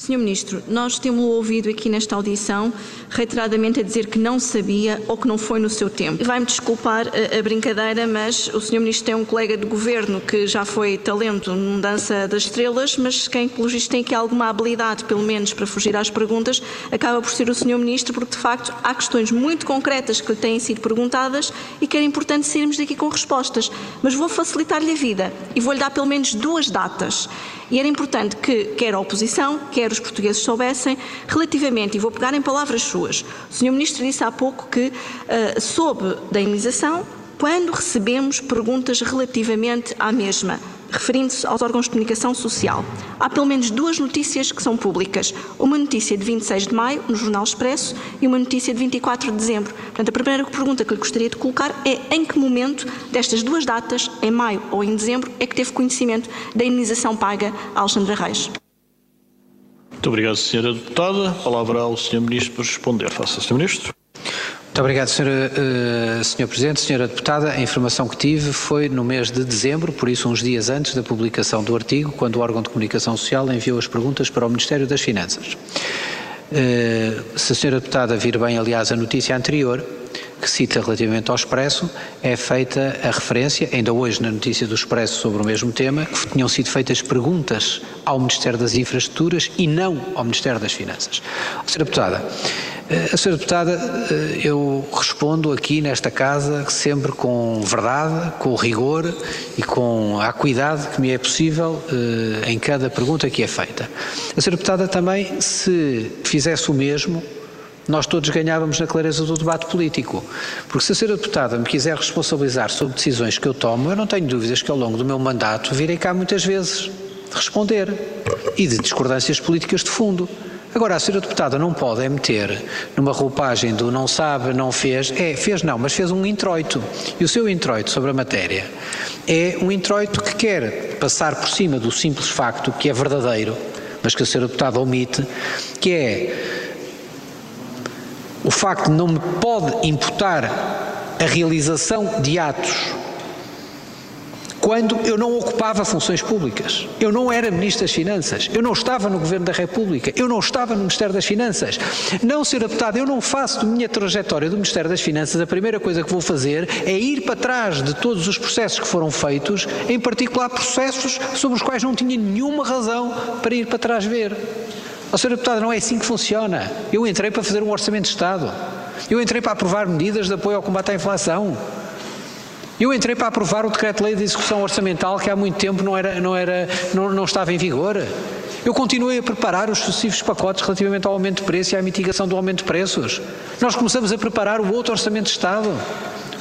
Senhor Ministro, nós temos ouvido aqui nesta audição reiteradamente a dizer que não sabia ou que não foi no seu tempo. Vai-me desculpar a, brincadeira, mas o Senhor Ministro tem um colega de governo que já foi talento no Dança das Estrelas, mas quem, pelo visto, tem aqui alguma habilidade, pelo menos, para fugir às perguntas, acaba por ser o Senhor Ministro, porque de facto há questões muito concretas que lhe têm sido perguntadas e que era importante sairmos daqui com respostas. Mas vou facilitar-lhe a vida e vou-lhe dar pelo menos duas datas. E era importante que quer a oposição, quer os portugueses soubessem relativamente, e vou pegar em palavras suas, o Sr. Ministro disse há pouco que uh, soube da imunização quando recebemos perguntas relativamente à mesma referindo-se aos órgãos de comunicação social. Há pelo menos duas notícias que são públicas. Uma notícia de 26 de maio, no Jornal Expresso, e uma notícia de 24 de dezembro. Portanto, a primeira pergunta que lhe gostaria de colocar é em que momento destas duas datas, em maio ou em dezembro, é que teve conhecimento da indenização paga a Alexandra Reis? Muito obrigado, Sra. Deputada. A palavra ao Sr. Ministro para responder. Faça, Sr. Ministro. Muito obrigado, Sr. Uh, Sr. Presidente. Sra. Deputada, a informação que tive foi no mês de dezembro, por isso uns dias antes da publicação do artigo, quando o órgão de comunicação social enviou as perguntas para o Ministério das Finanças. Uh, se a Sra. Deputada vir bem, aliás, a notícia anterior, que cita relativamente ao Expresso, é feita a referência, ainda hoje na notícia do Expresso sobre o mesmo tema, que tinham sido feitas perguntas ao Ministério das Infraestruturas e não ao Ministério das Finanças. Sra. Deputada, a Sra. Deputada, eh, eu respondo aqui nesta casa sempre com verdade, com rigor e com a acuidade que me é possível eh, em cada pergunta que é feita. A Sra. Deputada também, se fizesse o mesmo, nós todos ganhávamos na clareza do debate político. Porque se a Sra. Deputada me quiser responsabilizar sobre decisões que eu tomo, eu não tenho dúvidas que ao longo do meu mandato virei cá muitas vezes responder e de discordâncias políticas de fundo. Agora, a senhora deputada não pode é meter numa roupagem do não sabe, não fez, é, fez não, mas fez um introito. E o seu introito sobre a matéria é um introito que quer passar por cima do simples facto, que é verdadeiro, mas que a senhora deputada omite, que é o facto de não me pode imputar a realização de atos quando eu não ocupava funções públicas. Eu não era Ministro das Finanças, eu não estava no Governo da República, eu não estava no Ministério das Finanças. Não, Sr. Deputado, eu não faço da minha trajetória do Ministério das Finanças, a primeira coisa que vou fazer é ir para trás de todos os processos que foram feitos, em particular processos sobre os quais não tinha nenhuma razão para ir para trás ver. Oh, Sr. Deputado, não é assim que funciona. Eu entrei para fazer um orçamento de Estado. Eu entrei para aprovar medidas de apoio ao combate à inflação. Eu entrei para aprovar o decreto-lei de execução orçamental que há muito tempo não, era, não, era, não, não estava em vigor. Eu continuei a preparar os sucessivos pacotes relativamente ao aumento de preço e à mitigação do aumento de preços. Nós começamos a preparar o outro Orçamento de Estado.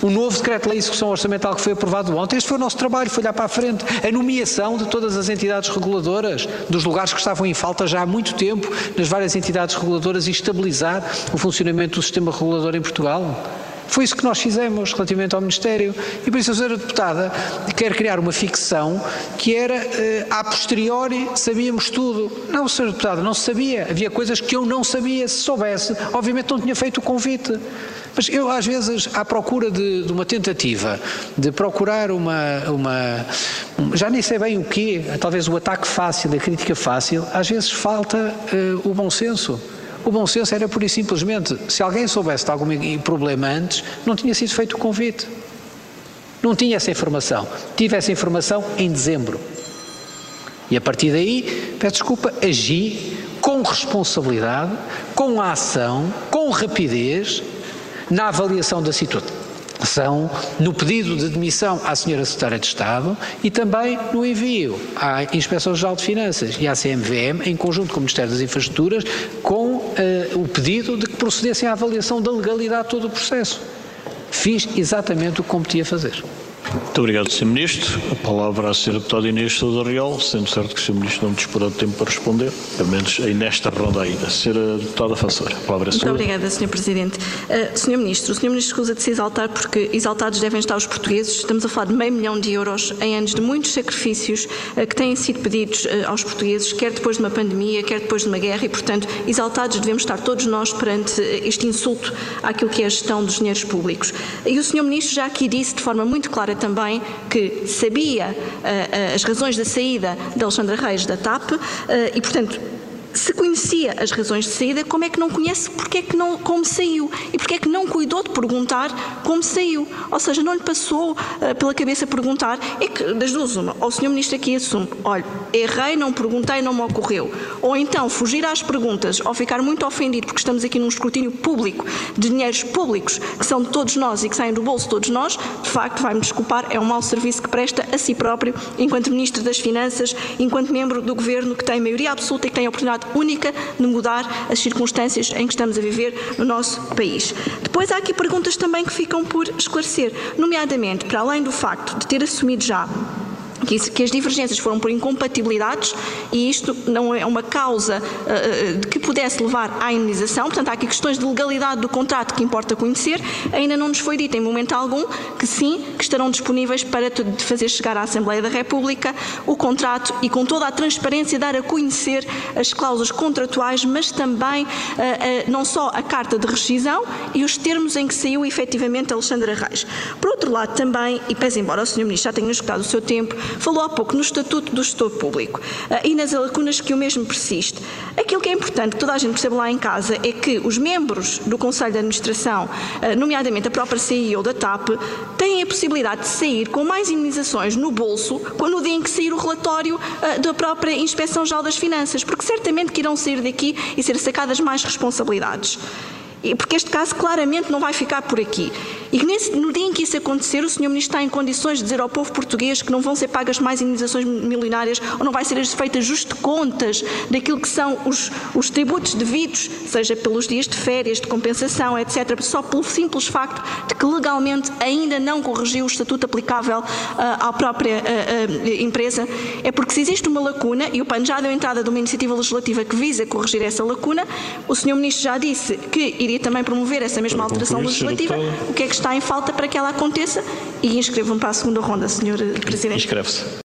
O novo decreto-lei de execução orçamental que foi aprovado ontem, este foi o nosso trabalho, foi olhar para a frente. A nomeação de todas as entidades reguladoras, dos lugares que estavam em falta já há muito tempo nas várias entidades reguladoras e estabilizar o funcionamento do sistema regulador em Portugal. Foi isso que nós fizemos relativamente ao Ministério. E por isso a senhora deputada quer criar uma ficção que era, eh, a posteriori, sabíamos tudo. Não, senhora deputada, não se sabia. Havia coisas que eu não sabia. Se soubesse, obviamente não tinha feito o convite. Mas eu, às vezes, à procura de, de uma tentativa de procurar uma, uma. Já nem sei bem o quê, talvez o ataque fácil, a crítica fácil, às vezes falta uh, o bom senso. O bom senso era pura e simplesmente, se alguém soubesse de algum problema antes, não tinha sido feito o convite. Não tinha essa informação. Tive essa informação em dezembro. E a partir daí, peço desculpa, agi com responsabilidade, com ação, com rapidez, na avaliação da situação, no pedido de demissão à Senhora Secretária de Estado e também no envio à Inspeção-Geral de Finanças e à CMVM, em conjunto com o Ministério das Infraestruturas, com uh, o pedido de que procedessem à avaliação da legalidade de todo o processo. Fiz exatamente o que competia fazer. Muito obrigado, Sr. Ministro. A palavra à Sra. Deputada Inês Sousa Real, sendo certo que o Sr. Ministro não disporá de tempo para responder, pelo menos aí nesta ronda ainda. Sra. Deputada Fassora, a palavra é sua. Muito obrigada, Sr. Presidente. Uh, Sr. Ministro, o Sr. Ministro escusa de se exaltar porque exaltados devem estar os portugueses. Estamos a falar de meio milhão de euros em anos de muitos sacrifícios uh, que têm sido pedidos uh, aos portugueses, quer depois de uma pandemia, quer depois de uma guerra e, portanto, exaltados devemos estar todos nós perante este insulto àquilo que é a gestão dos dinheiros públicos. E o Sr. Ministro já aqui disse de forma muito clara também que sabia uh, uh, as razões da saída de Alexandra Reis da TAP uh, e, portanto, se conhecia as razões de saída, como é que não conhece porque é que não, como saiu e porque é que não cuidou de perguntar como saiu? Ou seja, não lhe passou uh, pela cabeça perguntar, é que das duas uma, ou o Sr. Ministro aqui assume, olha, errei, não perguntei, não me ocorreu. Ou então fugir às perguntas ou ficar muito ofendido porque estamos aqui num escrutínio público de dinheiros públicos que são de todos nós e que saem do bolso de todos nós, de facto, vai-me desculpar, é um mau serviço que presta a si próprio enquanto Ministro das Finanças, enquanto membro do Governo que tem maioria absoluta e que tem a oportunidade única de mudar as circunstâncias em que estamos a viver no nosso país. Depois há aqui perguntas também que ficam por esclarecer, nomeadamente, para além do facto de ter assumido já que, as divergências foram por incompatibilidades e isto não é uma causa uh, que pudesse levar à indenização. Portanto, há aqui questões de legalidade do contrato que importa conhecer. Ainda não nos foi dito em momento algum que sim, que estarão disponíveis para fazer chegar à Assembleia da República o contrato e com toda a transparência dar a conhecer as cláusulas contratuais, mas também uh, uh, não só a carta de rescisão e os termos em que saiu efetivamente Alexandra Reis. Por outro lado, também, e pese embora o Sr. Ministro já tenha escutado o seu tempo, Falou há pouco no Estatuto do Gestor Público uh, e nas lacunas que o mesmo persiste. Aquilo que é importante que toda a gente perceba lá em casa é que os membros do Conselho de Administração, uh, nomeadamente a própria CEO da TAP, têm a possibilidade de sair com mais indenizações no bolso quando o dia em que sair o relatório uh, da própria Inspeção Geral das Finanças, porque certamente que irão sair daqui e ser sacadas mais responsabilidades. Porque este caso claramente não vai ficar por aqui. E nesse, no dia em que isso acontecer, o Sr. Ministro está em condições de dizer ao povo português que não vão ser pagas mais indenizações milionárias ou não vai ser feitas just contas daquilo que são os, os tributos devidos, seja pelos dias de férias, de compensação, etc., só pelo simples facto de que legalmente ainda não corrigiu o estatuto aplicável uh, à própria uh, uh, empresa. É porque se existe uma lacuna, e o PAN já deu entrada de uma iniciativa legislativa que visa corrigir essa lacuna, o Sr. Ministro já disse que iria também promover essa mesma alteração legislativa. O que é que está em falta para que ela aconteça e inscrevam para a segunda ronda, Sr. Presidente. Inscreve-se.